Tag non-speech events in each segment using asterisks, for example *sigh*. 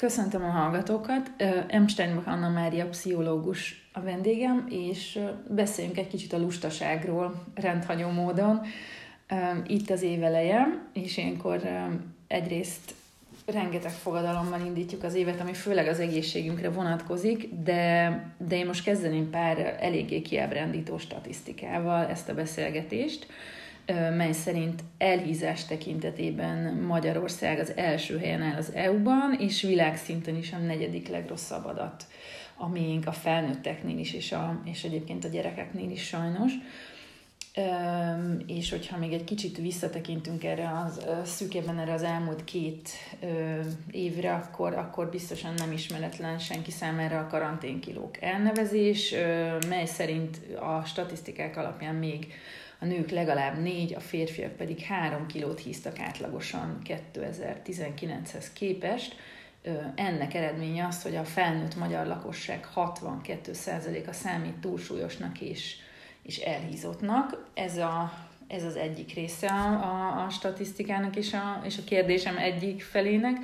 Köszöntöm a hallgatókat. M. Steinbach Anna Mária pszichológus a vendégem, és beszéljünk egy kicsit a lustaságról rendhagyó módon. Itt az éveleje, és ilyenkor egyrészt rengeteg fogadalommal indítjuk az évet, ami főleg az egészségünkre vonatkozik, de, de én most kezdeném pár eléggé kiábrándító statisztikával ezt a beszélgetést mely szerint elhízás tekintetében Magyarország az első helyen áll az EU-ban, és világszinten is a negyedik legrosszabb adat, a miénk a felnőtteknél is, és, a, és egyébként a gyerekeknél is sajnos. És hogyha még egy kicsit visszatekintünk erre az szűkében erre az elmúlt két évre, akkor, akkor biztosan nem ismeretlen senki számára a karanténkilók elnevezés, mely szerint a statisztikák alapján még a nők legalább négy, a férfiak pedig három kilót híztak átlagosan 2019-hez képest. Ennek eredménye az, hogy a felnőtt magyar lakosság 62%-a számít túlsúlyosnak és, és elhízottnak. Ez, a, ez az egyik része a, a, a statisztikának és a, és a kérdésem egyik felének.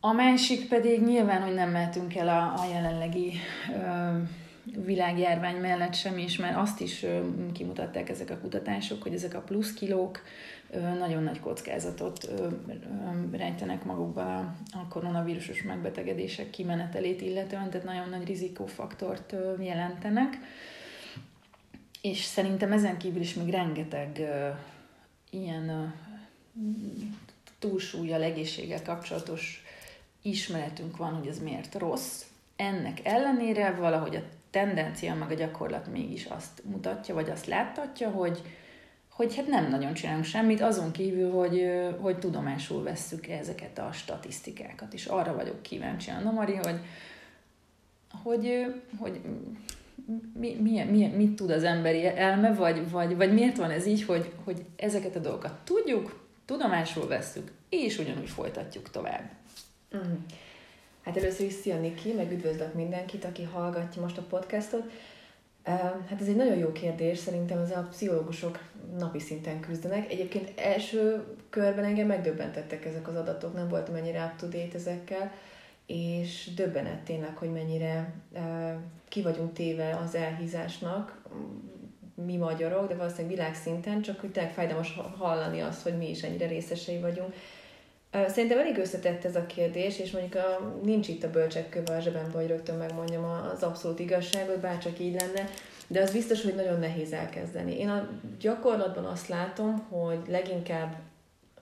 A másik pedig nyilván, hogy nem mehetünk el a, a jelenlegi ö, világjárvány mellett sem is, mert azt is kimutatták ezek a kutatások, hogy ezek a plusz kilók nagyon nagy kockázatot rejtenek magukban a koronavírusos megbetegedések kimenetelét illetően, tehát nagyon nagy rizikófaktort jelentenek. És szerintem ezen kívül is még rengeteg ilyen túlsúlyjal, egészséggel kapcsolatos ismeretünk van, hogy ez miért rossz. Ennek ellenére valahogy a tendencia, meg a gyakorlat mégis azt mutatja, vagy azt láttatja, hogy, hogy hát nem nagyon csinálunk semmit, azon kívül, hogy, hogy tudomásul vesszük ezeket a statisztikákat, és arra vagyok kíváncsi, Anna Mari, hogy, hogy, hogy mi, mi, mi, mit tud az emberi elme, vagy, vagy, vagy miért van ez így, hogy, hogy ezeket a dolgokat tudjuk, tudomásul vesszük, és ugyanúgy folytatjuk tovább. Mm. Hát először is szia Niki, meg üdvözlök mindenkit, aki hallgatja most a podcastot. Hát ez egy nagyon jó kérdés, szerintem az a pszichológusok napi szinten küzdenek. Egyébként első körben engem megdöbbentettek ezek az adatok, nem voltam ennyire up to date ezekkel, és döbbenet tényleg, hogy mennyire ki vagyunk téve az elhízásnak, mi magyarok, de valószínűleg világszinten, csak hogy tényleg fájdalmas hallani azt, hogy mi is ennyire részesei vagyunk Szerintem elég összetett ez a kérdés, és mondjuk a, nincs itt a bölcsek köve a zsebembe, hogy rögtön megmondjam az abszolút igazságot, bárcsak így lenne, de az biztos, hogy nagyon nehéz elkezdeni. Én a gyakorlatban azt látom, hogy leginkább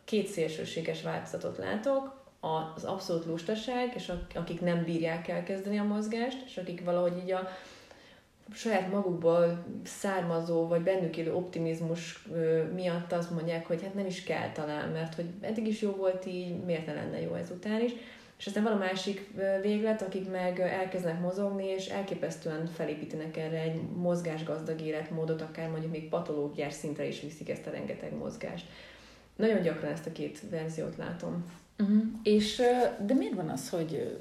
két szélsőséges változatot látok, az abszolút lustaság, és akik nem bírják elkezdeni a mozgást, és akik valahogy így a saját magukból származó, vagy bennük élő optimizmus miatt azt mondják, hogy hát nem is kell talán, mert hogy eddig is jó volt így, miért ne lenne jó ezután is. És aztán van a másik véglet, akik meg elkezdenek mozogni, és elképesztően felépítenek erre egy mozgásgazdag életmódot, akár mondjuk még patológiás szintre is viszik ezt a rengeteg mozgást. Nagyon gyakran ezt a két verziót látom. Uh-huh. És, de miért van az, hogy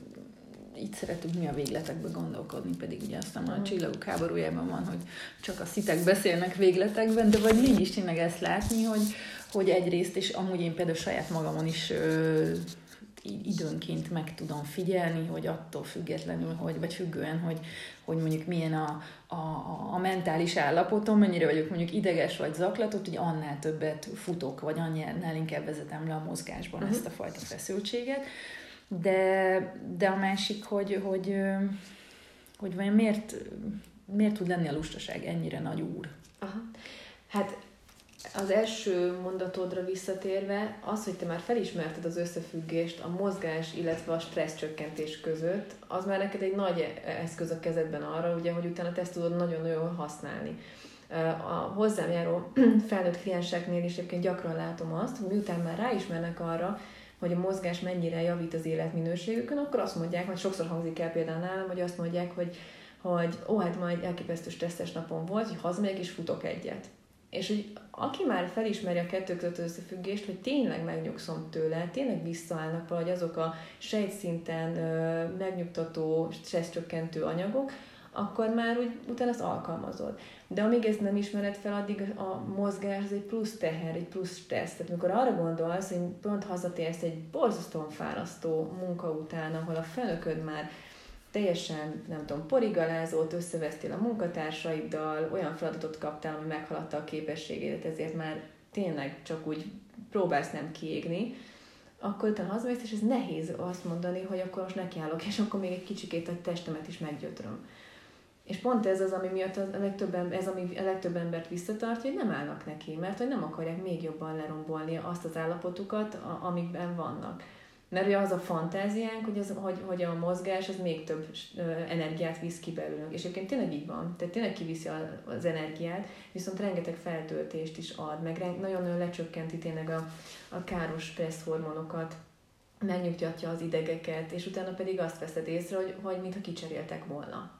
így szeretünk mi a végletekbe gondolkodni, pedig ugye aztán a csillagok háborújában van, hogy csak a szitek beszélnek végletekben, de vagy mégis tényleg ezt látni, hogy, hogy egyrészt, és amúgy én például saját magamon is ö, időnként meg tudom figyelni, hogy attól függetlenül, hogy, vagy függően, hogy, hogy mondjuk milyen a, a, a mentális állapotom, mennyire vagyok mondjuk ideges vagy zaklatott, hogy annál többet futok, vagy annál inkább vezetem le a mozgásban uh-huh. ezt a fajta feszültséget de, de a másik, hogy, hogy, hogy vajon miért, miért tud lenni a lustaság ennyire nagy úr? Aha. Hát az első mondatodra visszatérve, az, hogy te már felismerted az összefüggést a mozgás, illetve a stressz csökkentés között, az már neked egy nagy eszköz a kezedben arra, ugye, hogy utána te ezt tudod nagyon-nagyon használni. A hozzám járó *clears throat* felnőtt klienseknél is egyébként gyakran látom azt, hogy miután már ráismernek arra, hogy a mozgás mennyire javít az életminőségükön, akkor azt mondják, hogy sokszor hangzik el például nálam, hogy azt mondják, hogy, hogy ó, hát majd elképesztő stresszes napom volt, hogy hazamegyek és futok egyet. És hogy aki már felismeri a kettő között összefüggést, hogy tényleg megnyugszom tőle, tényleg visszaállnak valahogy azok a sejtszinten megnyugtató, stresszcsökkentő anyagok, akkor már úgy utána azt alkalmazod. De amíg ezt nem ismered fel, addig a mozgás az egy plusz teher, egy plusz stressz. Tehát amikor arra gondolsz, hogy pont hazatérsz egy borzasztóan fárasztó munka után, ahol a fenököd már teljesen, nem tudom, porigalázott, összevesztél a munkatársaiddal, olyan feladatot kaptál, ami meghaladta a képességédet, ezért már tényleg csak úgy próbálsz nem kiégni, akkor utána hazamész, és ez nehéz azt mondani, hogy akkor most nekiállok, és akkor még egy kicsikét a testemet is meggyötröm. És pont ez az, ami miatt a legtöbb, ez ami a legtöbb embert visszatartja, hogy nem állnak neki, mert hogy nem akarják még jobban lerombolni azt az állapotukat, amikben vannak. Mert ugye az a fantáziánk, hogy, az, hogy, hogy a mozgás az még több energiát visz ki belőlünk. És egyébként tényleg így van. Tehát tényleg kiviszi az energiát, viszont rengeteg feltöltést is ad, meg nagyon-nagyon lecsökkenti tényleg a, a káros stressz hormonokat, megnyugtatja az idegeket, és utána pedig azt veszed észre, hogy, hogy mintha kicseréltek volna.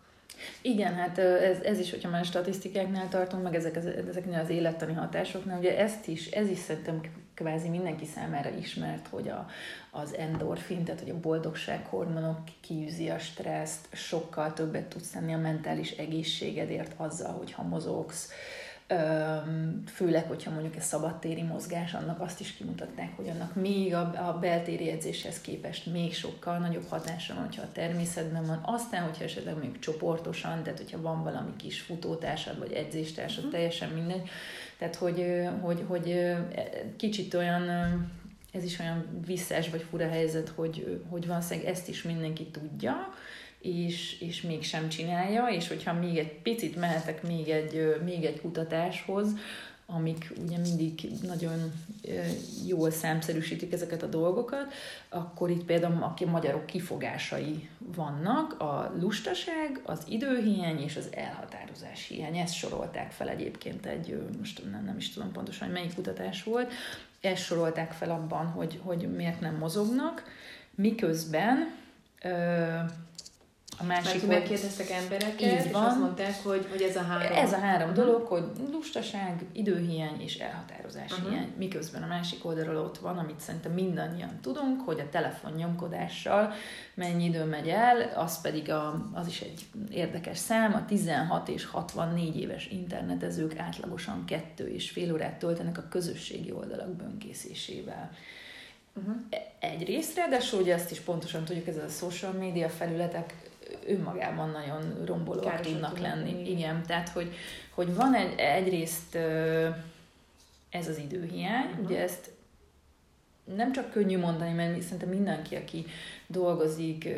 Igen, hát ez, ez is, hogyha már statisztikáknál tartunk, meg ezek ezeknél az élettani hatásoknál, ugye ezt is, ez is szerintem kvázi mindenki számára ismert, hogy a, az endorfin, tehát hogy a boldogság hormonok kiűzi a stresszt, sokkal többet tudsz tenni a mentális egészségedért azzal, hogyha mozogsz, főleg, hogyha mondjuk egy szabadtéri mozgás, annak azt is kimutatták, hogy annak még a, a beltéri edzéshez képest még sokkal nagyobb hatása van, hogyha a természetben van. Aztán, hogyha esetleg mondjuk csoportosan, tehát hogyha van valami kis futótársad, vagy edzéstársad, uh-huh. teljesen mindegy. Tehát, hogy, hogy, hogy kicsit olyan ez is olyan visszás vagy fura helyzet, hogy, hogy valószínűleg ezt is mindenki tudja, és, és mégsem csinálja, és hogyha még egy picit mehetek még egy, még egy kutatáshoz, amik ugye mindig nagyon jól számszerűsítik ezeket a dolgokat, akkor itt például aki magyarok kifogásai vannak, a lustaság, az időhiány és az elhatározás hiány. Ezt sorolták fel egyébként egy, most nem, nem is tudom pontosan, hogy melyik kutatás volt, ezt sorolták fel abban, hogy, hogy miért nem mozognak, miközben a másik Mert megkérdeztek embereket, így és van. azt mondták, hogy, hogy ez a három... Ez a három uh-huh. dolog, hogy lustaság, időhiány és elhatározás uh-huh. hiány. Miközben a másik oldalról ott van, amit szerintem mindannyian tudunk, hogy a telefon mennyi idő megy el, az pedig a, az is egy érdekes szám, a 16 és 64 éves internetezők átlagosan kettő és fél órát töltenek a közösségi oldalak bönkészésével. Uh-huh. Egyrészt, ráadásul ugye ezt is pontosan tudjuk, ez a social media felületek önmagában nagyon rombolóak Károsan tudnak lenni. Igen, tehát hogy, hogy van egy, egyrészt ez az időhiány, uh-huh. ugye ezt nem csak könnyű mondani, mert szerintem mindenki, aki dolgozik,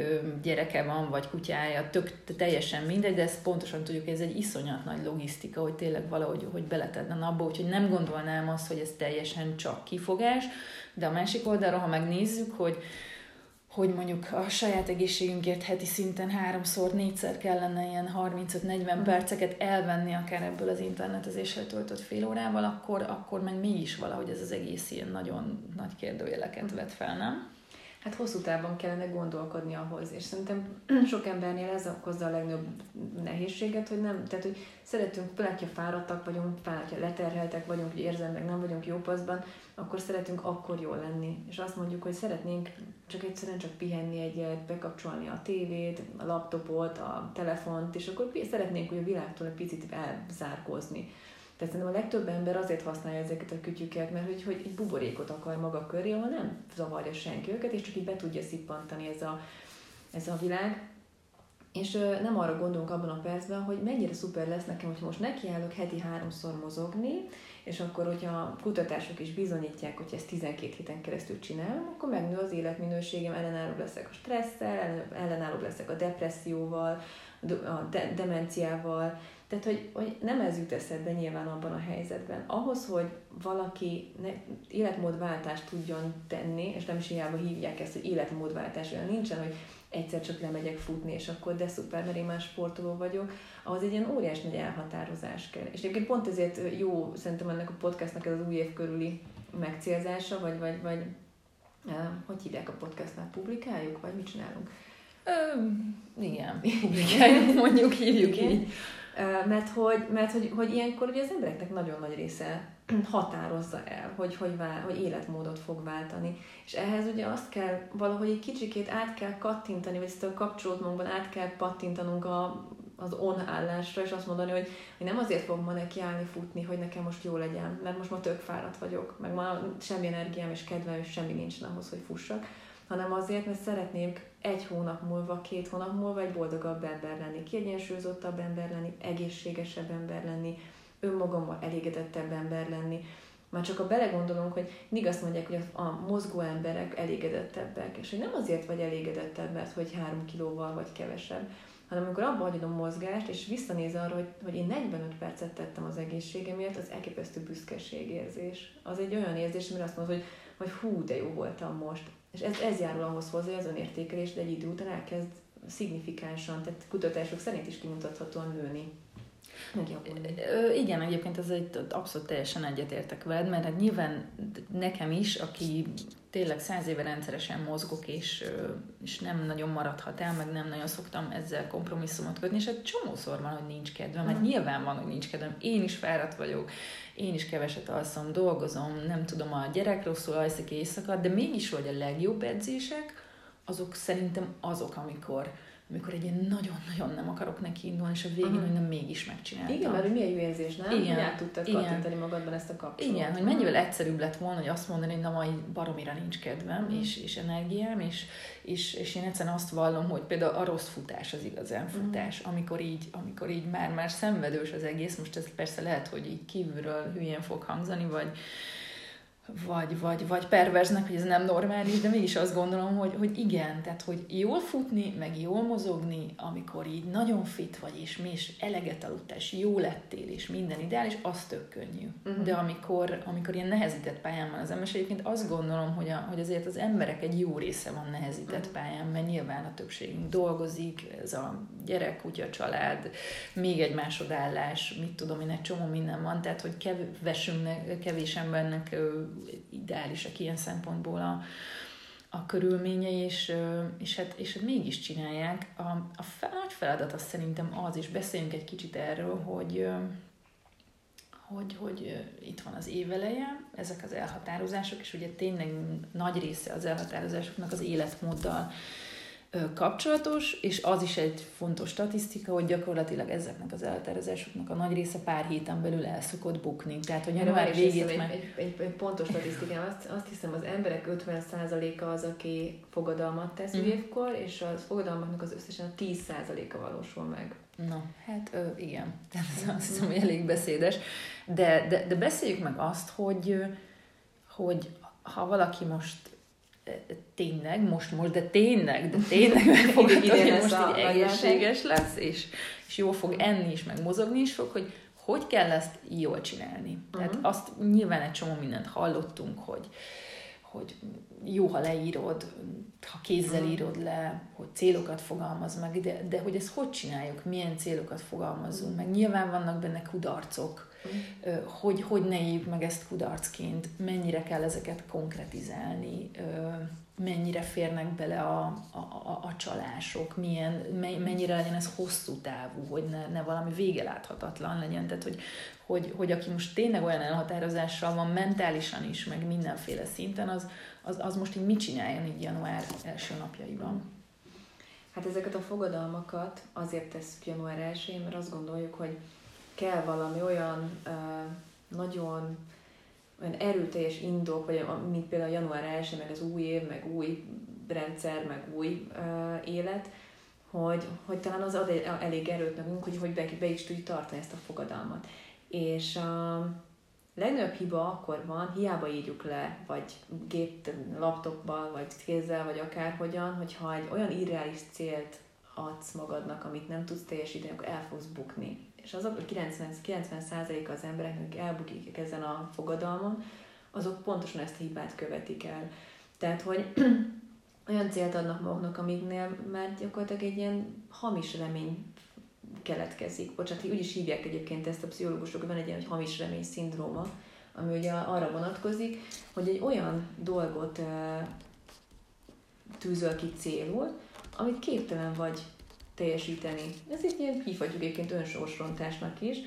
gyereke van, vagy kutyája, tök, teljesen mindegy, de ezt pontosan tudjuk, hogy ez egy iszonyat nagy logisztika, hogy tényleg valahogy hogy beletedne abba, úgyhogy nem gondolnám azt, hogy ez teljesen csak kifogás, de a másik oldalra, ha megnézzük, hogy hogy mondjuk a saját egészségünkért heti szinten háromszor, négyszer kellene ilyen 35-40 mm. perceket elvenni akár ebből az internetezéssel töltött fél órával, akkor, akkor meg mégis valahogy ez az egész ilyen nagyon nagy kérdőjeleket mm. vet fel, nem? Hát hosszú távon kellene gondolkodni ahhoz, és szerintem sok embernél ez okozza a legnagyobb nehézséget, hogy nem, tehát hogy szeretünk, főleg, ha fáradtak vagyunk, főleg, ha leterheltek vagyunk, hogy érzelmek nem vagyunk jó paszban, akkor szeretünk akkor jól lenni. És azt mondjuk, hogy szeretnénk csak egyszerűen csak pihenni egyet, bekapcsolni a tévét, a laptopot, a telefont, és akkor szeretnénk, hogy a világtól egy picit elzárkózni. Tehát szerintem a legtöbb ember azért használja ezeket a kütyüket, mert hogy, hogy egy buborékot akar maga köré, ahol nem zavarja senki őket, és csak így be tudja szippantani ez a, ez a világ. És ö, nem arra gondolunk abban a percben, hogy mennyire szuper lesz nekem, hogy most nekiállok heti háromszor mozogni, és akkor, hogyha kutatások is bizonyítják, hogy ezt 12 héten keresztül csinálom, akkor megnő az életminőségem, ellenálló leszek a stresszel, ellenálló leszek a depresszióval, a de- demenciával, tehát, hogy, hogy nem ez jut eszedbe nyilván abban a helyzetben. Ahhoz, hogy valaki ne, életmódváltást tudjon tenni, és nem is hiába hívják ezt, hogy életmódváltás, olyan nincsen, hogy egyszer csak lemegyek futni, és akkor de szuper, mert én már sportoló vagyok, ahhoz egy ilyen óriás nagy elhatározás kell. És egyébként pont ezért jó szerintem ennek a podcastnak ez az új év körüli megcélzása, vagy, vagy, vagy hogy hívják a podcastnál, publikáljuk, vagy mit csinálunk? Ö, igen, publikáljuk, mondjuk, hívjuk igen. így. Mert, hogy, mert hogy, hogy ilyenkor ugye az embereknek nagyon nagy része *clears throat* határozza el, hogy, hogy, vál, hogy életmódot fog váltani. És ehhez ugye azt kell valahogy egy kicsikét át kell kattintani, vagy ezt a kapcsolódmunkban át kell pattintanunk a, az on állásra, és azt mondani, hogy, hogy nem azért fogok ma nekiállni futni, hogy nekem most jó legyen, mert most ma tök fáradt vagyok, meg ma semmi energiám és kedvem, és semmi nincs ahhoz, hogy fussak, hanem azért, mert szeretnék egy hónap múlva, két hónap múlva egy boldogabb ember lenni, kiegyensúlyozottabb ember lenni, egészségesebb ember lenni, önmagammal elégedettebb ember lenni. Már csak a belegondolunk, hogy mindig azt mondják, hogy a, mozgó emberek elégedettebbek, és hogy nem azért vagy elégedettebb, mert hogy három kilóval vagy kevesebb, hanem amikor abba hagyod a mozgást, és visszanéz arra, hogy, hogy én 45 percet tettem az egészségemért, az elképesztő büszkeségérzés. Az egy olyan érzés, amire azt mondod, hogy, hogy hú, de jó voltam most. És ez, ez járul ahhoz hozzá, az önértékelés, de egy idő után elkezd szignifikánsan, tehát kutatások szerint is kimutathatóan nőni. Igen, egyébként ez egy abszolút teljesen egyetértek veled, mert hát nyilván nekem is, aki tényleg száz éve rendszeresen mozgok, és, és nem nagyon maradhat el, meg nem nagyon szoktam ezzel kompromisszumot kötni, és egy csomószor van, hogy nincs kedvem, mert hát nyilván van, hogy nincs kedvem, én is fáradt vagyok, én is keveset alszom, dolgozom, nem tudom, a gyerek rosszul alszik éjszaka, de mégis, hogy a legjobb edzések, azok szerintem azok, amikor, amikor egy ilyen nagyon-nagyon nem akarok neki indulni, és a végén, uh-huh. hogy nem mégis megcsináltam. Igen, mert milyen jó érzés, nem? Igen. Hogy át tudtad kattintani magadban ezt a kapcsolatot. Igen, hogy mennyivel egyszerűbb lett volna, hogy azt mondani, hogy na majd baromira nincs kedvem, uh-huh. és, és energiám, és, és, és én egyszerűen azt vallom, hogy például a rossz futás az igazán futás, uh-huh. amikor így, amikor így már-már szenvedős az egész, most ez persze lehet, hogy így kívülről hülyén fog hangzani, vagy, vagy, vagy, vagy perverznek, hogy ez nem normális, de mégis azt gondolom, hogy, hogy igen, tehát hogy jól futni, meg jól mozogni, amikor így nagyon fit vagy, és mi is eleget aludtál, és jó lettél, és minden ideális, az tök könnyű. Uh-huh. De amikor, amikor ilyen nehezített pályán van az ember, és egyébként azt gondolom, hogy, a, hogy azért az emberek egy jó része van nehezített uh-huh. pályán, mert nyilván a többségünk dolgozik, ez a gyerek, kutya, család, még egy másodállás, mit tudom én, egy csomó minden van, tehát hogy kevesünknek, kevés embernek ideálisak ilyen szempontból a, a körülményei, és, és, hát, és hát mégis csinálják. A, a fel, nagy feladat az szerintem az, és beszéljünk egy kicsit erről, hogy, hogy, hogy itt van az éveleje, ezek az elhatározások, és ugye tényleg nagy része az elhatározásoknak az életmóddal kapcsolatos, és az is egy fontos statisztika, hogy gyakorlatilag ezeknek az eltervezésoknak a nagy része pár héten belül el szokott bukni. Tehát, hogy január végét már... Egy, egy, egy, pontos statisztikám, azt, azt hiszem az emberek 50%-a az, aki fogadalmat tesz mm. évkor, és a fogadalmaknak az összesen a 10%-a valósul meg. Na, hát ö, igen, *laughs* ez azt hiszem, hogy elég beszédes. De, de, de beszéljük meg azt, hogy, hogy ha valaki most tényleg, most, most, de tényleg, de tényleg *laughs* megfogadta, hogy most így egészséges lesz, és, és jól fog enni is, meg mozogni is fog, hogy hogy kell ezt jól csinálni. Uh-huh. Tehát azt nyilván egy csomó mindent hallottunk, hogy, hogy jó, ha leírod, ha kézzel mhm. írod le, hogy célokat fogalmaz meg, de, de hogy ezt hogy csináljuk, milyen célokat fogalmazunk meg. Nyilván vannak benne kudarcok, hogy, hogy ne éljük meg ezt kudarcként, mennyire kell ezeket konkretizálni, mennyire férnek bele a, a, a, a csalások, milyen, mennyire legyen ez hosszú távú, hogy ne, ne valami vége láthatatlan legyen. Tehát, hogy, hogy, hogy aki most tényleg olyan elhatározással van mentálisan is, meg mindenféle szinten, az, az, az most így mit csináljon így január első napjaiban? Hát ezeket a fogadalmakat azért tesszük január 1 mert azt gondoljuk, hogy kell valami olyan nagyon olyan erőteljes indok, vagy mint például január 1 meg az új év, meg új rendszer, meg új élet, hogy, hogy talán az ad elég erőt nekünk, hogy, hogy be, be is tudjuk tartani ezt a fogadalmat. És a legnagyobb hiba akkor van, hiába írjuk le, vagy gép, laptopban, vagy kézzel, vagy akárhogyan, hogyha egy olyan irreális célt adsz magadnak, amit nem tudsz teljesíteni, akkor el fogsz bukni és azok a 90, 90 az embereknek, akik elbukik ezen a fogadalmon, azok pontosan ezt a hibát követik el. Tehát, hogy *clears throat* olyan célt adnak maguknak, amiknél már gyakorlatilag egy ilyen hamis remény keletkezik. Bocsánat, úgy is hívják egyébként ezt a pszichológusok, van egy ilyen hogy hamis remény szindróma, ami ugye arra vonatkozik, hogy egy olyan dolgot tűzöl ki célul, amit képtelen vagy teljesíteni. Ez egy ilyen hívhatjuk egyébként önsorsrontásnak is,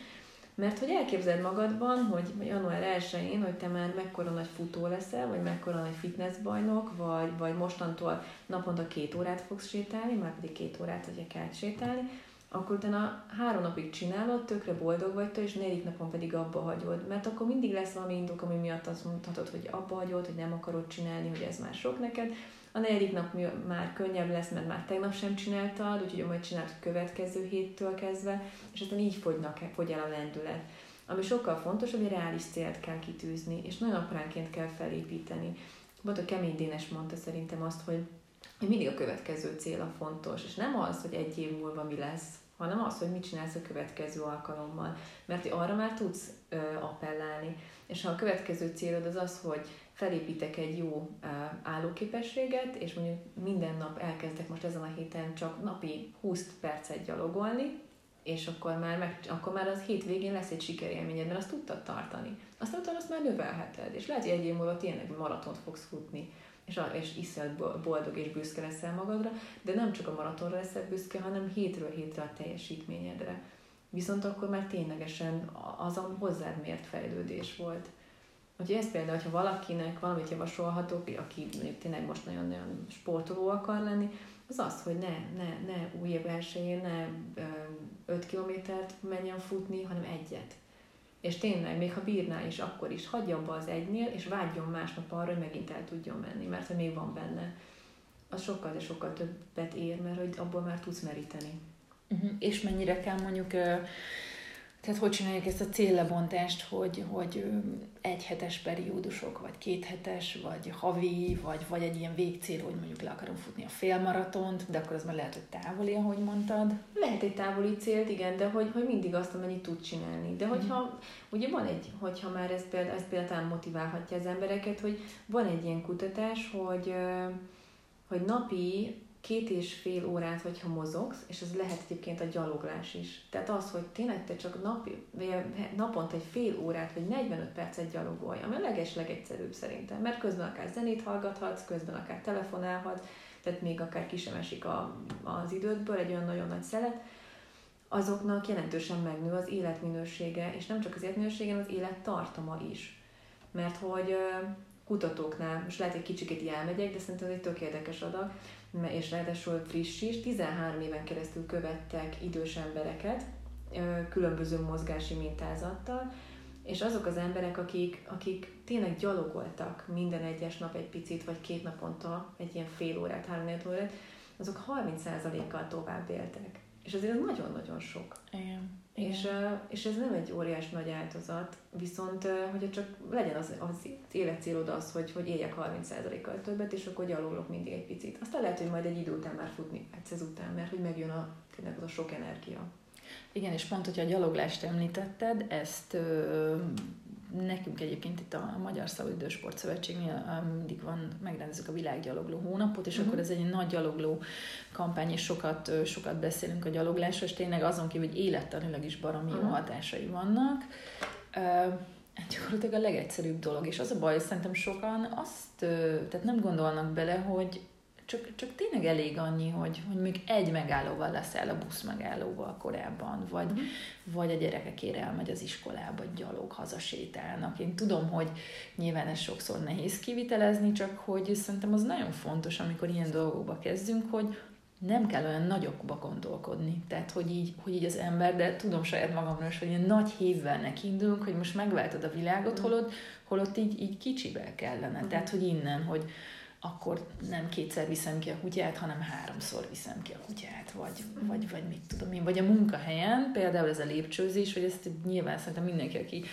mert hogy elképzeld magadban, hogy január 1-én, hogy te már mekkora nagy futó leszel, vagy mekkora nagy fitnessbajnok, vagy, vagy mostantól naponta két órát fogsz sétálni, már pedig két órát, hogyha kell sétálni, akkor utána három napig csinálod, tökre boldog vagy te, és negyedik napon pedig abba hagyod. Mert akkor mindig lesz valami indok, ami miatt azt mondhatod, hogy abba hagyod, hogy nem akarod csinálni, hogy ez már sok neked. A negyedik nap már könnyebb lesz, mert már tegnap sem csináltad, úgyhogy majd csinálod a következő héttől kezdve, és aztán így fogynak, fogy el a lendület. Ami sokkal fontosabb, hogy reális célt kell kitűzni, és nagyon apránként kell felépíteni. Volt a Kemény Dénes mondta szerintem azt, hogy mindig a következő cél a fontos, és nem az, hogy egy év múlva mi lesz, hanem az, hogy mit csinálsz a következő alkalommal. Mert arra már tudsz ö, appellálni. És ha a következő célod az az, hogy felépítek egy jó állóképességet, és mondjuk minden nap elkezdek most ezen a héten csak napi 20 percet gyalogolni, és akkor már, meg, akkor már az hétvégén lesz egy sikerélményed, mert azt tudtad tartani. Aztán utána azt már növelheted, és lehet, hogy egy év múlva tényleg maratont fogsz futni és, és iszonyat boldog és büszke leszel magadra, de nem csak a maratonra leszel büszke, hanem hétről hétre a teljesítményedre. Viszont akkor már ténylegesen az a hozzád mért fejlődés volt. Úgyhogy ez például, hogyha valakinek valamit javasolhatok, aki tényleg most nagyon-nagyon sportoló akar lenni, az az, hogy ne, ne, ne új elsőjén ne 5 kilométert menjen futni, hanem egyet. És tényleg, még ha bírná is, akkor is hagyja abba az egynél, és vágyjon másnap arra, hogy megint el tudjon menni, mert ha még van benne, az sokkal, de sokkal többet ér, mert hogy abból már tudsz meríteni. Uh-huh. És mennyire kell mondjuk tehát hogy csináljuk ezt a céllebontást, hogy, hogy egy hetes periódusok, vagy két hetes, vagy havi, vagy, vagy egy ilyen végcél, hogy mondjuk le akarom futni a félmaratont, de akkor az már lehet, hogy távoli, ahogy mondtad. Lehet egy távoli célt, igen, de hogy, hogy mindig azt, amennyit tud csinálni. De hogyha, mm. ugye van egy, hogyha már ez például, ez például motiválhatja az embereket, hogy van egy ilyen kutatás, hogy, hogy napi két és fél órát, hogyha mozogsz, és ez lehet egyébként a gyaloglás is. Tehát az, hogy tényleg te csak napi, naponta egy fél órát, vagy 45 percet gyalogolj, ami a leges legegyszerűbb szerintem, mert közben akár zenét hallgathatsz, közben akár telefonálhatsz, tehát még akár ki sem esik a, az idődből egy olyan nagyon nagy szelet, azoknak jelentősen megnő az életminősége, és nem csak az életminősége, az élettartama is. Mert hogy kutatóknál, most lehet egy kicsit elmegyek, de szerintem ez egy tök érdekes adag, és ráadásul friss is, 13 éven keresztül követtek idős embereket, különböző mozgási mintázattal, és azok az emberek, akik, akik tényleg gyalogoltak minden egyes nap egy picit, vagy két naponta egy ilyen fél órát, három órát, azok 30%-kal tovább éltek. És azért ez nagyon-nagyon sok. Igen. És, és ez nem egy óriás nagy áltozat, viszont hogyha csak legyen az, az életcélod az, hogy, hogy éljek 30%-kal többet, és akkor gyalogolok mindig egy picit. Aztán lehet, hogy majd egy idő után már futni egyszer után, mert hogy megjön a, tényleg az a sok energia. Igen, és pont, hogyha a gyaloglást említetted, ezt ö, nekünk egyébként itt a Magyar Szabadidős Sportszövetségnél mindig van, megrendezzük a világgyalogló hónapot, és uh-huh. akkor ez egy nagy gyalogló kampány, és sokat, sokat beszélünk a gyaloglásról, és tényleg azon kívül, hogy élettanilag is baromi uh-huh. jó hatásai vannak. gyakorlatilag a legegyszerűbb dolog, és az a baj, hogy szerintem sokan azt, tehát nem gondolnak bele, hogy csak, csak tényleg elég annyi, hogy, hogy még egy megállóval leszel a busz megállóval korábban, vagy, uh-huh. vagy a gyerekekére elmegy az iskolába, gyalog hazasétálnak. Én tudom, hogy nyilván ez sokszor nehéz kivitelezni, csak hogy szerintem az nagyon fontos, amikor ilyen dolgokba kezdünk, hogy nem kell olyan nagyokba gondolkodni. Tehát, hogy így, hogy így az ember, de tudom saját magamról is, hogy ilyen nagy hívvel nekindulunk, hogy most megváltod a világot, mhm. holott, holott így, így kicsivel kellene. Uh-huh. Tehát, hogy innen, hogy, akkor nem kétszer viszem ki a kutyát, hanem háromszor viszem ki a kutyát, vagy, vagy, vagy mit tudom én, vagy a munkahelyen, például ez a lépcsőzés, hogy ezt nyilván szerintem mindenki, aki,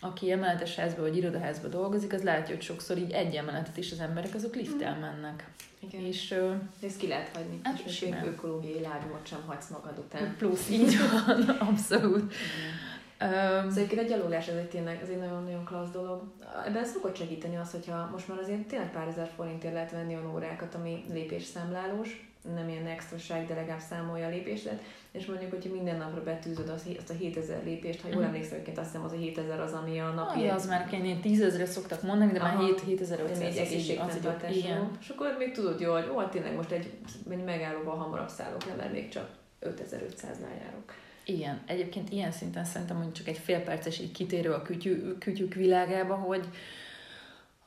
aki emeletes házba vagy irodaházba dolgozik, az látja, hogy sokszor így egy emeletet is az emberek, azok lifttel mm. mennek. Igen. És, ezt ki lehet hagyni. Hát és még ökológiai lábumot sem hagysz magad után. Plusz, így van, *laughs* abszolút. Igen. Um, szóval egyébként a gyaloglás ez egy tényleg, ez egy nagyon-nagyon klassz dolog. Ebben szokott segíteni az, hogyha most már azért tényleg pár ezer forintért lehet venni olyan órákat, ami lépésszámlálós, nem ilyen extraság, de legalább számolja a lépéset, és mondjuk, hogyha minden napra betűzöd az, azt a 7000 lépést, ha jól uh-huh. emlékszem, azt hiszem az a 7000 az, ami a napi... Ah, az már kéne, 10 ezeret szoktak mondani, de Aha. már 7, 7500 az, igen. És akkor még tudod jó, hogy ó, tényleg most egy, egy megállóban hamarabb szállok le, mert még csak 5500-nál járok. Igen, egyébként ilyen szinten szerintem hogy csak egy fél perces így kitérő a kütyű, kütyük világába, hogy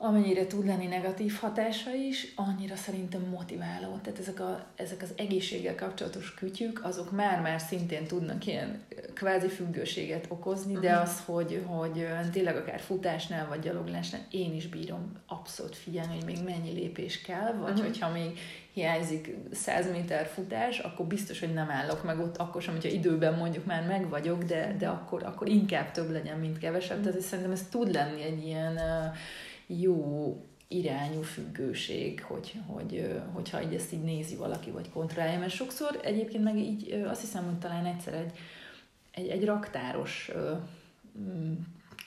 amennyire tud lenni negatív hatása is, annyira szerintem motiváló. Tehát ezek, a, ezek az egészséggel kapcsolatos kütyük, azok már-már szintén tudnak ilyen kvázi függőséget okozni, de mhm. az, hogy, hogy tényleg akár futásnál vagy gyaloglásnál én is bírom abszolút figyelni, hogy még mennyi lépés kell, vagy uh-huh. hogyha még hiányzik 100 méter futás, akkor biztos, hogy nem állok meg ott, akkor sem, hogyha időben mondjuk már meg vagyok, de, de akkor, akkor inkább több legyen, mint kevesebb. Tehát szerintem ez tud lenni egy ilyen jó irányú függőség, hogy, hogy, hogyha így ezt így nézi valaki, vagy kontrollálja, mert sokszor egyébként meg így azt hiszem, hogy talán egyszer egy, egy, egy raktáros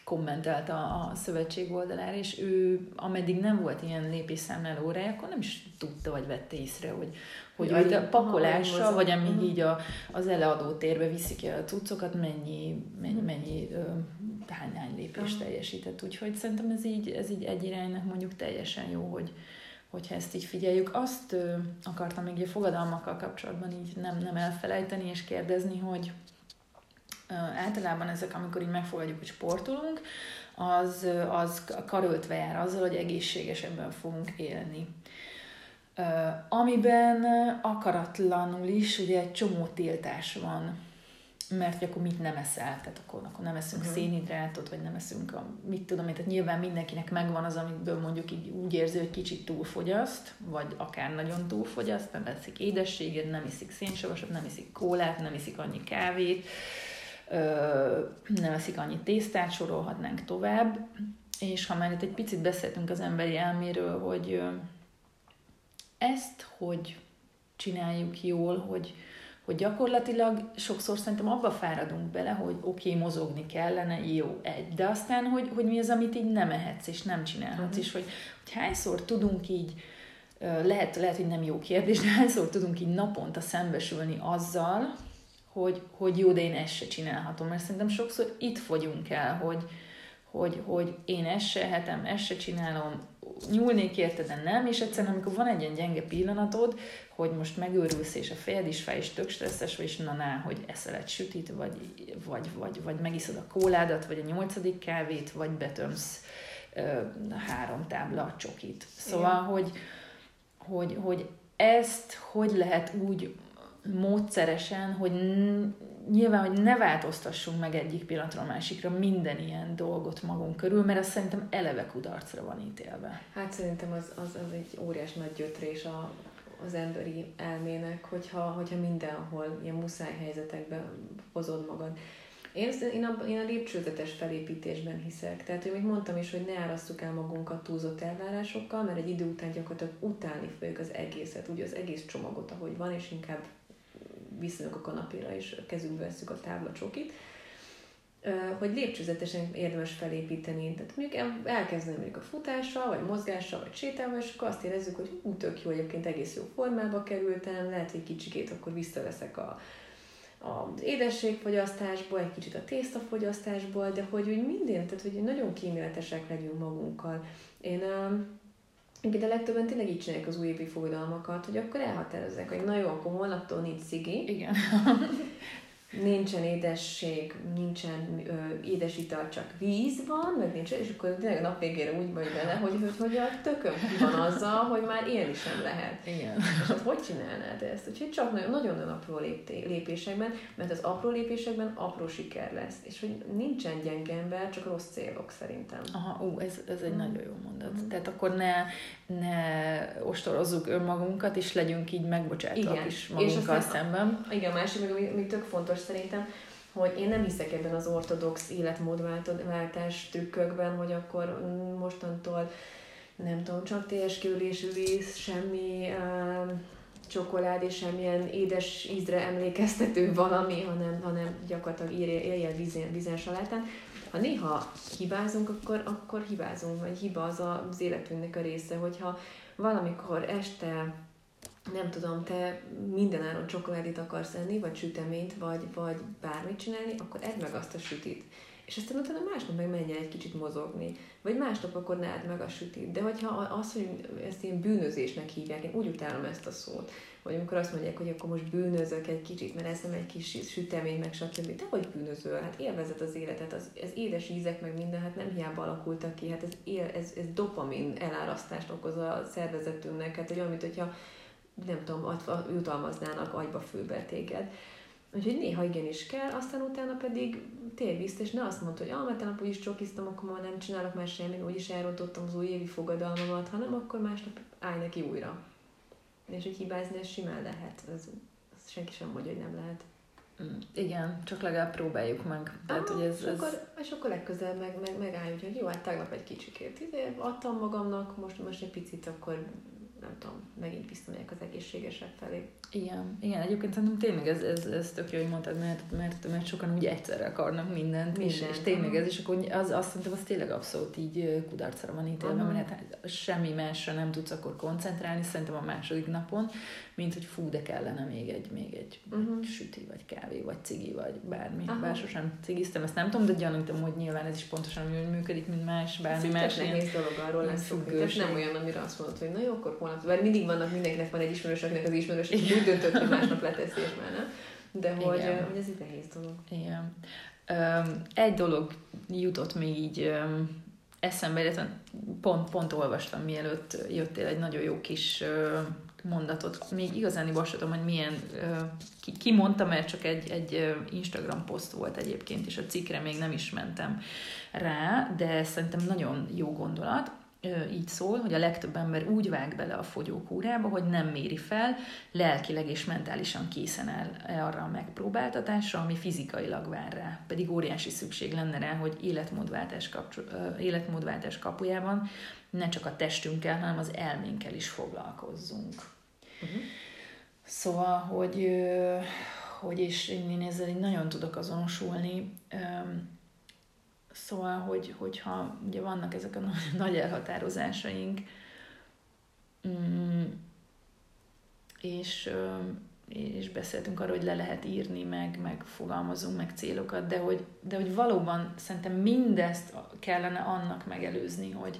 kommentelt a, a szövetség oldalára, és ő, ameddig nem volt ilyen lépésszámláló órája, akkor nem is tudta, vagy vette észre, hogy, hogy ja, a pakolással, vagy amíg így a, az eleadó térbe viszik ki a cuccokat, mennyi, mennyi, mennyi hány, hány lépést teljesített. Úgyhogy szerintem ez így, ez így egy iránynak mondjuk teljesen jó, hogy, hogyha ezt így figyeljük. Azt ö, akartam még a fogadalmakkal kapcsolatban így nem, nem elfelejteni és kérdezni, hogy általában ezek, amikor így megfogadjuk, hogy sportolunk, az, az karöltve jár azzal, hogy egészségesebben fogunk élni. Amiben akaratlanul is ugye egy csomó tiltás van, mert hogy akkor mit nem eszel, tehát akkor, akkor nem eszünk uh-huh. szénhidrátot, vagy nem eszünk a, mit tudom én, tehát nyilván mindenkinek megvan az, amiből mondjuk így úgy érzi, hogy kicsit túlfogyaszt, vagy akár nagyon túlfogyaszt, nem eszik édességet, nem iszik szénsavasat, nem iszik kólát, nem iszik annyi kávét, nem eszik annyi tésztát, sorolhatnánk tovább, és ha már itt egy picit beszéltünk az emberi elméről, hogy ezt hogy csináljuk jól, hogy, hogy gyakorlatilag sokszor szerintem abba fáradunk bele, hogy oké, okay, mozogni kellene, jó, egy, de aztán, hogy, hogy mi az, amit így nem ehetsz, és nem csinálhatsz, uh-huh. és hogy, hogy hányszor tudunk így, lehet, lehet, hogy nem jó kérdés, de hányszor tudunk így naponta szembesülni azzal, hogy, hogy jó, de én ezt se csinálhatom, mert szerintem sokszor itt fogyunk el, hogy, hogy, hogy én ezt se ehetem, ezt se csinálom, nyúlnék érte, de nem, és egyszerűen amikor van egy ilyen gyenge pillanatod, hogy most megőrülsz, és a fejed is fáj, és tök stresszes vagy, és na, na hogy eszel egy sütit, vagy, vagy, vagy, vagy megiszod a kóládat, vagy a nyolcadik kávét, vagy betömsz ö, három tábla csokit. Szóval, Igen. hogy, hogy, hogy ezt hogy lehet úgy módszeresen, hogy nyilván, hogy ne változtassunk meg egyik pillanatról másikra minden ilyen dolgot magunk körül, mert az szerintem eleve kudarcra van ítélve. Hát szerintem az, az, az egy óriás nagy gyötrés a, az emberi elmének, hogyha, hogyha mindenhol ilyen muszáj helyzetekben hozod magad. Én, én, a, én a lépcsőzetes felépítésben hiszek. Tehát, hogy mondtam is, hogy ne árasztuk el magunkat túlzott elvárásokkal, mert egy idő után gyakorlatilag utálni fogjuk az egészet, ugye az egész csomagot, ahogy van, és inkább visszajönk a kanapéra, és kezünkbe veszük a táblacsokit, hogy lépcsőzetesen érdemes felépíteni. Tehát mondjuk elkezdeni mondjuk a futással, vagy mozgással, vagy sétával, és akkor azt érezzük, hogy ú, tök jó, egyébként egész jó formába kerültem, lehet, hogy kicsikét akkor visszaveszek a, az édességfogyasztásból, egy kicsit a tésztafogyasztásból, de hogy úgy minden, tehát hogy nagyon kíméletesek legyünk magunkkal. Én de legtöbben tényleg így csinálják az újévi fogadalmakat, hogy akkor elhatározzák, hogy na jó, akkor holnaptól nincs szigi. Igen. *laughs* nincsen édesség, nincsen ö, édesital, csak víz van, meg nincs, és akkor tényleg a nap végére úgy vagy vele, hogy, hogy, hogy a tököm ki van azzal, hogy már élni sem lehet. Igen. És hát hogy csinálnád ezt? Úgyhogy csak nagyon-nagyon apró lépésekben, mert az apró lépésekben apró siker lesz. És hogy nincsen gyenge ember, csak rossz célok szerintem. Aha, ú, ez, ez egy mm. nagyon jó mondat. Mm. Tehát akkor ne, ne ostorozzuk önmagunkat, és legyünk így megbocsátóak is magunkkal és szemben. Igen, másik, ami, ami tök fontos szerintem, hogy én nem hiszek ebben az ortodox életmódváltás trükkökben, hogy akkor mostantól nem tudom, csak teljes víz, semmi uh, csokolád és semmilyen édes ízre emlékeztető valami, hanem, hanem gyakorlatilag éljen vízen, vízen salátán. Ha néha hibázunk, akkor, akkor hibázunk, vagy hiba az az életünknek a része, hogyha valamikor este nem tudom, te mindenáron csokoládét akarsz enni, vagy süteményt, vagy, vagy bármit csinálni, akkor edd meg azt a sütit. és aztán utána másnap meg menjen egy kicsit mozogni, vagy másnap akkor ne meg a sütit. De hogyha az, hogy ezt ilyen bűnözésnek hívják, én úgy utálom ezt a szót, vagy amikor azt mondják, hogy akkor most bűnözök egy kicsit, mert eszem egy kis sütemény, meg stb. Te vagy bűnöző, hát élvezet az életet, az, ez édes ízek, meg minden, hát nem hiába alakultak ki, hát ez, él, ez, ez dopamin elárasztást okoz a szervezetünknek, hát olyan, mint hogyha nem tudom, jutalmaznának agyba főbe téged. Úgyhogy néha igenis kell, aztán utána pedig térj vissza, és ne azt mondd, hogy ah, mert tegnap úgyis csokiztam, akkor már nem csinálok már semmit, úgyis elrontottam az újévi fogadalmamat, hanem akkor másnap állj neki újra. És hogy hibázni, ez simán lehet. Ez, ez senki sem mondja, hogy nem lehet. Mm, igen, csak legalább próbáljuk meg. Tehát, hogy ez, és, ez... Akkor, és akkor legközelebb meg, meg, megállj, hogy jó, hát tegnap egy kicsikét izé, adtam magamnak, most, most egy picit akkor nem tudom, megint visszamegyek az egészségesebb felé. Igen, igen, egyébként szerintem tényleg ez, ez, ez tök jó, hogy mondtad, mert, mert, mert sokan úgy egyszerre akarnak mindent, mindent és, és tényleg ez, és akkor az, azt szerintem az tényleg abszolút így kudarcra van ítélve, uh-huh. mert hát semmi másra nem tudsz akkor koncentrálni, szerintem a második napon, mint hogy fú, de kellene még egy, még egy uh-huh. süti, vagy kávé, vagy cigi, vagy bármi. Uh-huh. Bár sosem cigiztem, ezt nem tudom, de gyanítom, hogy nyilván ez is pontosan úgy működik, mint más, bármi ez más. nehéz dolog arról lesz ez nem olyan, amire azt mondod, hogy na jó, akkor holnap, mert mindig vannak, mindenkinek van egy ismerős, akinek az ismerős, és úgy döntött, hogy másnap leteszi, és már nem. De hogy, Igen. hogy ez egy nehéz dolog. Igen. Um, egy dolog jutott még így um, eszembe, illetve pont, pont olvastam, mielőtt jöttél egy nagyon jó kis uh, mondatot. Még igazán tudom, hogy milyen, ki, ki mondta, mert csak egy, egy Instagram poszt volt egyébként, és a cikkre még nem is mentem rá, de szerintem nagyon jó gondolat így szól, hogy a legtöbb ember úgy vág bele a fogyókúrába, hogy nem méri fel, lelkileg és mentálisan készen áll arra a megpróbáltatásra, ami fizikailag vár rá. Pedig óriási szükség lenne rá, hogy életmódváltás, kapcsol- életmódváltás kapujában ne csak a testünkkel, hanem az elménkkel is foglalkozzunk. Uh-huh. Szóval, hogy, hogy és én ezzel így nagyon tudok azonosulni, Szóval, hogy, hogyha ugye vannak ezek a *laughs* nagy elhatározásaink, mm, és, és beszéltünk arról, hogy le lehet írni, meg, meg fogalmazunk meg célokat, de hogy, de hogy valóban szerintem mindezt kellene annak megelőzni, hogy,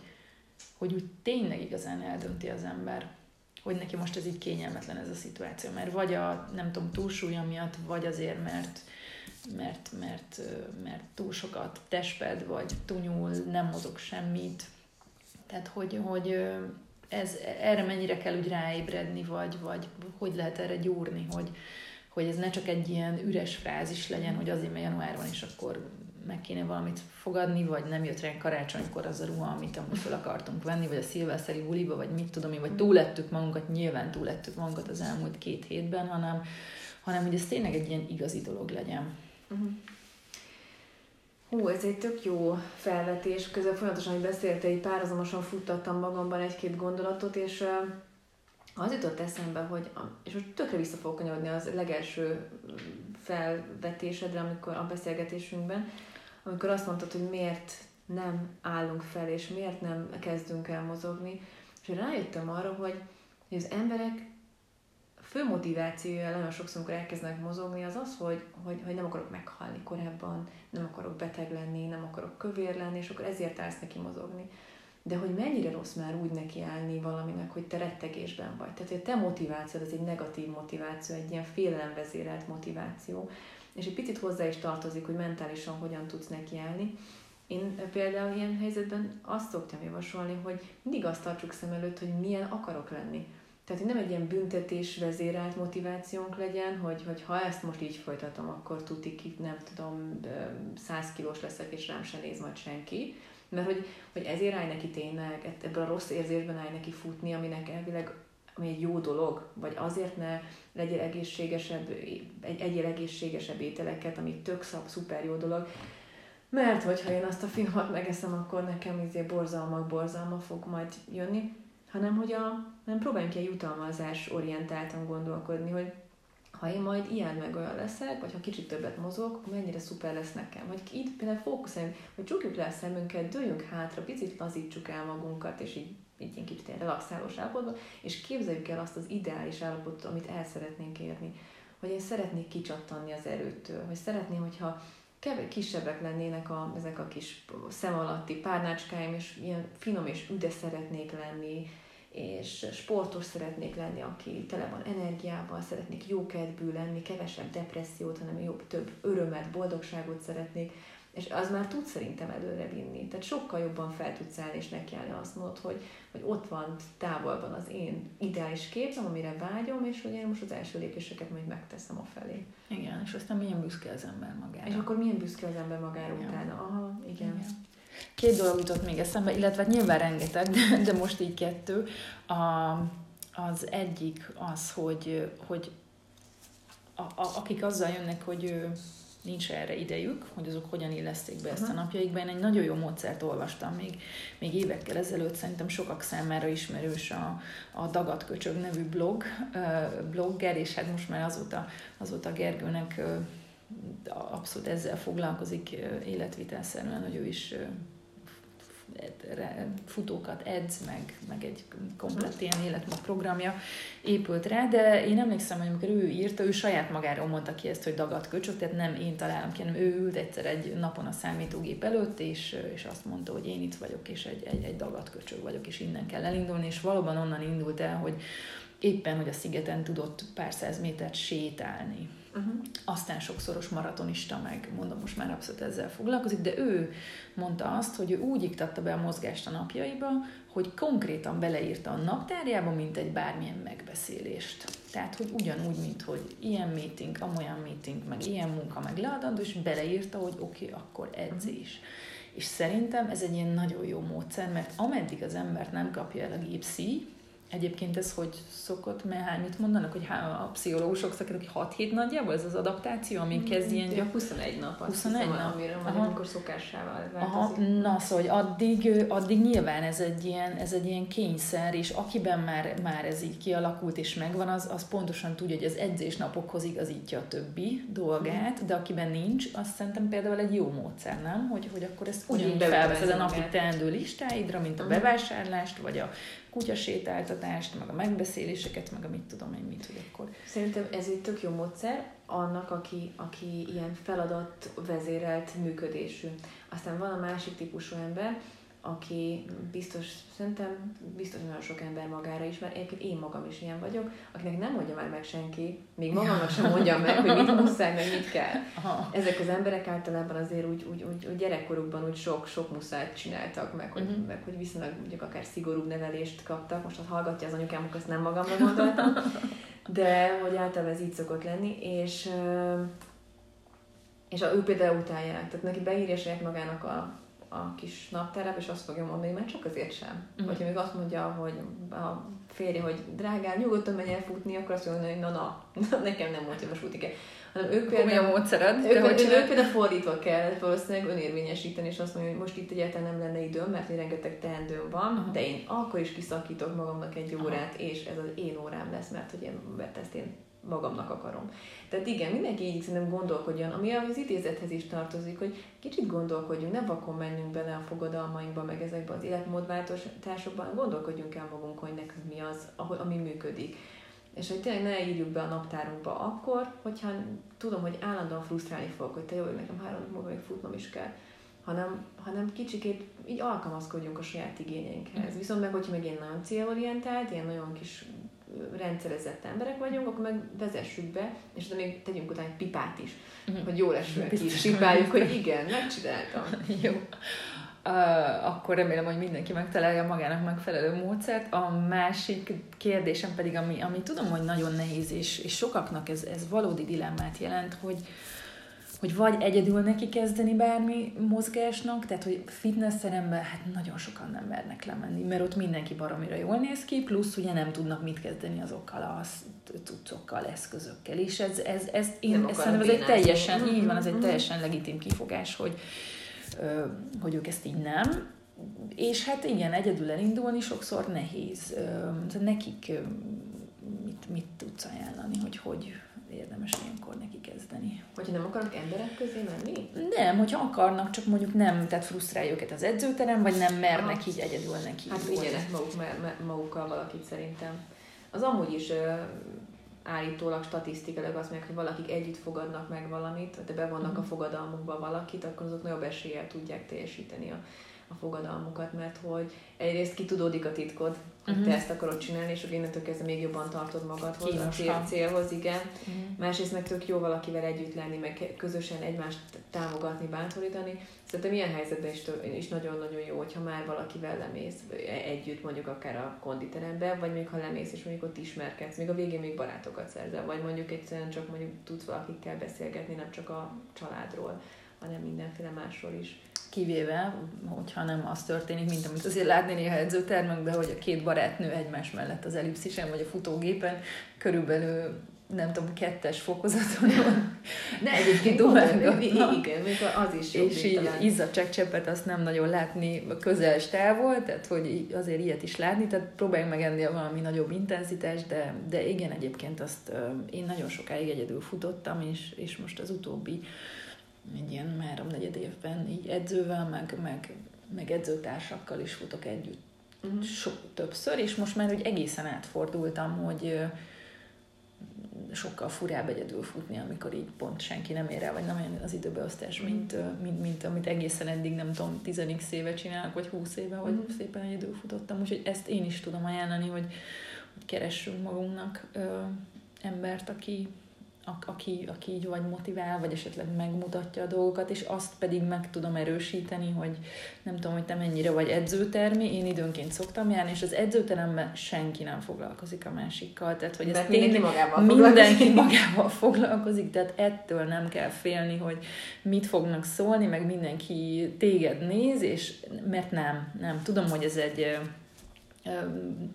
hogy úgy tényleg igazán eldönti az ember, hogy neki most ez így kényelmetlen ez a szituáció, mert vagy a, nem tudom, túlsúlya miatt, vagy azért, mert, mert, mert, mert túl sokat testped, vagy tunyul, nem mozog semmit. Tehát, hogy, hogy ez, erre mennyire kell úgy ráébredni, vagy, vagy hogy lehet erre gyúrni, hogy, hogy ez ne csak egy ilyen üres frázis legyen, hogy azért, mert január van, és akkor meg kéne valamit fogadni, vagy nem jött ránk karácsonykor az a ruha, amit amúgy fel akartunk venni, vagy a szilveszteri buliba, vagy mit tudom én, vagy túlettük magunkat, nyilván túlettük magunkat az elmúlt két hétben, hanem, hanem hogy ez tényleg egy ilyen igazi dolog legyen. Uh-huh. Hú, ez egy tök jó felvetés. Közben folyamatosan, hogy beszélte, így párhuzamosan futtattam magamban egy-két gondolatot, és az jutott eszembe, hogy, és most tökre vissza fogok kanyarodni az legelső felvetésedre, amikor a beszélgetésünkben, amikor azt mondtad, hogy miért nem állunk fel, és miért nem kezdünk el mozogni, és rájöttem arra, hogy az emberek fő motivációja nagyon sokszor, amikor elkezdenek mozogni, az az, hogy, hogy, hogy nem akarok meghalni korábban, nem akarok beteg lenni, nem akarok kövér lenni, és akkor ezért állsz neki mozogni. De hogy mennyire rossz már úgy nekiállni valaminek, hogy te rettegésben vagy. Tehát, hogy a te motivációd, ez egy negatív motiváció, egy ilyen félelemvezérelt motiváció. És egy picit hozzá is tartozik, hogy mentálisan hogyan tudsz nekiállni. Én például ilyen helyzetben azt szoktam javasolni, hogy mindig azt tartsuk szem előtt, hogy milyen akarok lenni tehát, hogy nem egy ilyen büntetés vezérelt motivációnk legyen, hogy, hogy ha ezt most így folytatom, akkor tuti, nem tudom, száz kilós leszek, és rám se néz majd senki. Mert hogy, hogy ezért állj neki tényleg, ebből a rossz érzésben állj neki futni, aminek elvileg ami egy jó dolog, vagy azért ne legyél egészségesebb, egy, egyél egészségesebb ételeket, ami tök szab, szuper jó dolog, mert hogyha én azt a finomat megeszem, akkor nekem izé borzalmak, borzalma fog majd jönni hanem hogy a, nem próbáljunk ilyen jutalmazás orientáltan gondolkodni, hogy ha én majd ilyen meg olyan leszek, vagy ha kicsit többet mozog, mennyire szuper lesz nekem. Vagy itt például fókuszáljunk, hogy csukjuk le a szemünket, dőljünk hátra, picit lazítsuk el magunkat, és így, egy kicsit ilyen relaxálós állapotban, és képzeljük el azt az ideális állapotot, amit el szeretnénk érni. Hogy én szeretnék kicsattanni az erőtől, hogy szeretném, hogyha kevés kisebbek lennének a, ezek a kis szem alatti párnácskáim, és ilyen finom és üde szeretnék lenni, és sportos szeretnék lenni, aki tele van energiával, szeretnék jókedvű lenni, kevesebb depressziót, hanem jobb, több örömet, boldogságot szeretnék, és az már tud szerintem előre vinni. Tehát sokkal jobban fel tudsz állni, és nekiállni azt mondod, hogy, hogy ott van távolban az én ideális képem, amire vágyom, és hogy én most az első lépéseket majd megteszem a felé. Igen, és aztán milyen büszke az ember magára. És akkor milyen büszke az ember magára igen. utána. Aha, igen. igen. Két dolog jutott még eszembe, illetve nyilván rengeteg, de, de most így kettő. A, az egyik az, hogy, hogy a, a, akik azzal jönnek, hogy nincs erre idejük, hogy azok hogyan illeszték be ezt a napjaikba. Én egy nagyon jó módszert olvastam még, még évekkel ezelőtt, szerintem sokak számára ismerős a, a Dagat Köcsög nevű blog, blogger, és hát most már azóta, azóta Gergőnek abszolút ezzel foglalkozik életvitelszerűen, hogy ő is futókat edz, meg, meg egy komplet ilyen életmód programja épült rá, de én emlékszem, hogy amikor ő írta, ő saját magáról mondta ki ezt, hogy dagat köcsök, tehát nem én találom ki, hanem ő ült egyszer egy napon a számítógép előtt, és, és azt mondta, hogy én itt vagyok, és egy, egy, egy dagat köcsög vagyok, és innen kell elindulni, és valóban onnan indult el, hogy éppen, hogy a szigeten tudott pár száz métert sétálni Uh-huh. Aztán sokszoros maratonista, meg mondom, most már abszolút ezzel foglalkozik, de ő mondta azt, hogy ő úgy iktatta be a mozgást a napjaiba, hogy konkrétan beleírta a naptárjába, mint egy bármilyen megbeszélést. Tehát, hogy ugyanúgy, mint hogy ilyen meeting, amolyan meeting, meg ilyen munka, meg leadandó, és beleírta, hogy oké, okay, akkor edzés. És szerintem ez egy ilyen nagyon jó módszer, mert ameddig az embert nem kapja el a gipszi, Egyébként ez hogy szokott, mert hát mit mondanak, hogy a pszichológusok szakítok, hogy 6 hét nagyjából ez az adaptáció, ami mm, kezd ilyen... Gyak... 21 nap, azt 21 hiszem, nap. amire majd amikor szokássá változik. Aha, na szóval, hogy addig, addig nyilván ez egy, ilyen, ez egy ilyen kényszer, és akiben már, már ez így kialakult és megvan, az, az pontosan tudja, hogy az edzésnapokhoz igazítja a többi dolgát, mm. de akiben nincs, azt szerintem például egy jó módszer, nem? Hogy, hogy akkor ezt ugyanúgy felveszed a napi teendő listáidra, mint a mhm. bevásárlást, vagy a kutyasétáltatást, meg a megbeszéléseket, meg a mit tudom én mit, hogy akkor... Szerintem ez egy tök jó módszer annak, aki, aki ilyen feladat vezérelt működésű. Aztán van a másik típusú ember, aki biztos, szerintem biztos nagyon sok ember magára is, mert egyébként én magam is ilyen vagyok, akinek nem mondja már meg senki, még magamnak sem mondja meg, hogy mit muszáj, meg mit kell. Aha. Ezek az emberek általában azért úgy, úgy, úgy, úgy gyerekkorukban úgy sok, sok muszájt csináltak, meg, hogy, uh-huh. meg hogy viszonylag mondjuk akár szigorúbb nevelést kaptak. Most ha hallgatja az anyukám, akkor ezt nem magamra gondoltam, de hogy általában ez így szokott lenni, és és a, ő például utálják, tehát neki beírja saját magának a a kis naptárába, és azt fogja mondani, mert csak azért sem. Mm. Hogyha még azt mondja, hogy a férje, hogy drágám, nyugodtan menj el futni, akkor azt mondja, hogy na, na, nekem nem mondja, most futni kell. Hanem ők például, módszered, ők, például, ők például fordítva kell valószínűleg önérvényesíteni, és azt mondja, hogy most itt egyáltalán nem lenne időm, mert én rengeteg teendőm van, uh-huh. de én akkor is kiszakítok magamnak egy órát, uh-huh. és ez az én órám lesz, mert hogy én, mert ezt én magamnak akarom. Tehát igen, mindenki így szerintem gondolkodjon, ami az idézethez is tartozik, hogy kicsit gondolkodjunk, ne vakon menjünk bele a fogadalmainkba, meg ezekbe az életmódváltozásokban, gondolkodjunk el magunk, hogy nekünk mi az, ami működik. És hogy tényleg ne írjuk be a naptárunkba akkor, hogyha tudom, hogy állandóan frusztrálni fog, hogy te jó, nekem három nap múlva még futnom is kell hanem, hanem kicsikét így alkalmazkodjunk a saját igényeinkhez. Mm. Viszont meg, hogyha meg ilyen nagyon célorientált, ilyen nagyon kis rendszerezett emberek vagyunk, akkor meg vezessük be, és de még tegyünk utána egy pipát is, uh-huh. hogy jól esően ki is pipáljuk, hogy igen, megcsináltam. Jó. Uh, akkor remélem, hogy mindenki megtalálja magának megfelelő módszert. A másik kérdésem pedig, ami, ami tudom, hogy nagyon nehéz, és, és sokaknak ez, ez valódi dilemmát jelent, hogy, hogy vagy egyedül neki kezdeni bármi mozgásnak, tehát hogy fitnessteremben hát nagyon sokan nem mernek lemenni, mert ott mindenki baromira jól néz ki, plusz ugye nem tudnak mit kezdeni azokkal a cuccokkal, eszközökkel, és ez, ez, ez én ez szerintem ez egy teljesen, így van, ez egy mm-hmm. teljesen legitim kifogás, hogy, hogy ők ezt így nem, és hát igen, egyedül elindulni sokszor nehéz. Nekik mit, mit tudsz ajánlani, hogy hogy, érdemes ilyenkor neki kezdeni. Hogyha nem akarnak emberek közé menni? Nem, hogyha akarnak, csak mondjuk nem, tehát frusztrálja őket az edzőterem, vagy nem mernek Aha. így egyedül neki. Hát vigyenek maguk, magukkal valakit szerintem. Az amúgy is állítólag statisztikailag azt mondják, hogy valakik együtt fogadnak meg valamit, de bevonnak uh-huh. a fogadalmukba valakit, akkor azok nagyobb eséllyel tudják teljesíteni a, a fogadalmukat, mert hogy egyrészt kitudódik a titkod, hogy uh-huh. te ezt akarod csinálni, és hogy innentől kezdve még jobban tartod magadhoz, Kínosan. a cél, célhoz, igen. Uh-huh. Másrészt meg tök jó valakivel együtt lenni, meg közösen egymást támogatni, bántorítani. Szerintem ilyen helyzetben is, is nagyon-nagyon jó, hogyha már valakivel lemész együtt, mondjuk akár a konditerembe, vagy még ha lemész, és mondjuk ott ismerkedsz, még a végén még barátokat szerzel, vagy mondjuk egyszerűen csak mondjuk tudsz valakikkel beszélgetni, nem csak a családról, hanem mindenféle másról is kivéve, hogyha nem az történik, mint amit azért látni néha edzőtermek, de hogy a két barátnő egymás mellett az ellipszisen vagy a futógépen körülbelül nem tudom, kettes fokozaton van. De egyébként. Igen, még az is jobb. És így izzadságcseppet azt nem nagyon látni közeles távol, tehát hogy azért ilyet is látni, tehát próbáljunk meg ennél valami nagyobb intenzitás, de, de igen, egyébként azt én nagyon sokáig egyedül futottam, és, és most az utóbbi egy ilyen három negyed évben így edzővel, meg, meg, meg edzőtársakkal is futok együtt uh-huh. so, többször, és most már úgy egészen átfordultam, hogy sokkal furább egyedül futni, amikor így pont senki nem ér el, vagy nem olyan az időbeosztás, uh-huh. mint, mint, mint, amit egészen eddig nem tudom, 10 éve csinálok, vagy 20 éve, hogy uh-huh. szépen egyedül futottam, úgyhogy ezt én is tudom ajánlani, hogy, hogy keressünk magunknak ö, embert, aki, aki, aki így vagy motivál, vagy esetleg megmutatja a dolgokat, és azt pedig meg tudom erősíteni, hogy nem tudom, hogy te mennyire vagy edzőtermi, én időnként szoktam járni, és az edzőteremben senki nem foglalkozik a másikkal, tehát hogy ez mindenki magával mindenki *laughs* magával foglalkozik, tehát ettől nem kell félni, hogy mit fognak szólni, meg mindenki téged néz, és mert nem, nem. Tudom, hogy ez egy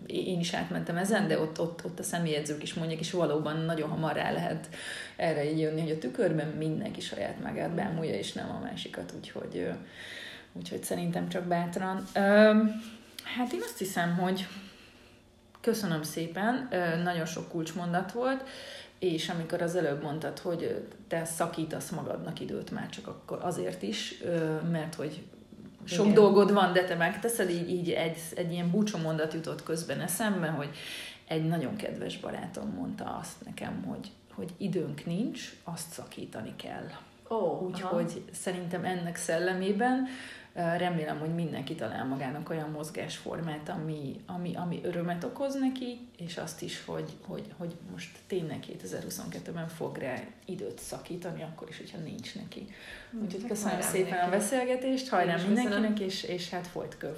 én is átmentem ezen, de ott, ott, ott a személyedzők is mondják, és valóban nagyon hamar rá lehet erre így jönni, hogy a tükörben mindenki saját magát bámulja, és nem a másikat, úgyhogy, úgyhogy szerintem csak bátran. Hát én azt hiszem, hogy köszönöm szépen, nagyon sok kulcsmondat volt, és amikor az előbb mondtad, hogy te szakítasz magadnak időt már csak akkor azért is, mert hogy sok Igen. dolgod van, de te megteszed, így, így egy, egy ilyen búcsómondat jutott közben eszembe, hogy egy nagyon kedves barátom mondta azt nekem, hogy, hogy időnk nincs, azt szakítani kell. Oh, Úgyhogy szerintem ennek szellemében Remélem, hogy mindenki talál magának olyan mozgásformát, ami, ami, ami örömet okoz neki, és azt is, hogy, hogy, hogy most tényleg 2022-ben fog rá időt szakítani, akkor is, hogyha nincs neki. Hm, Úgyhogy hát köszönöm szépen neki. a beszélgetést, hajrá mindenkinek, és, és hát folyt köv.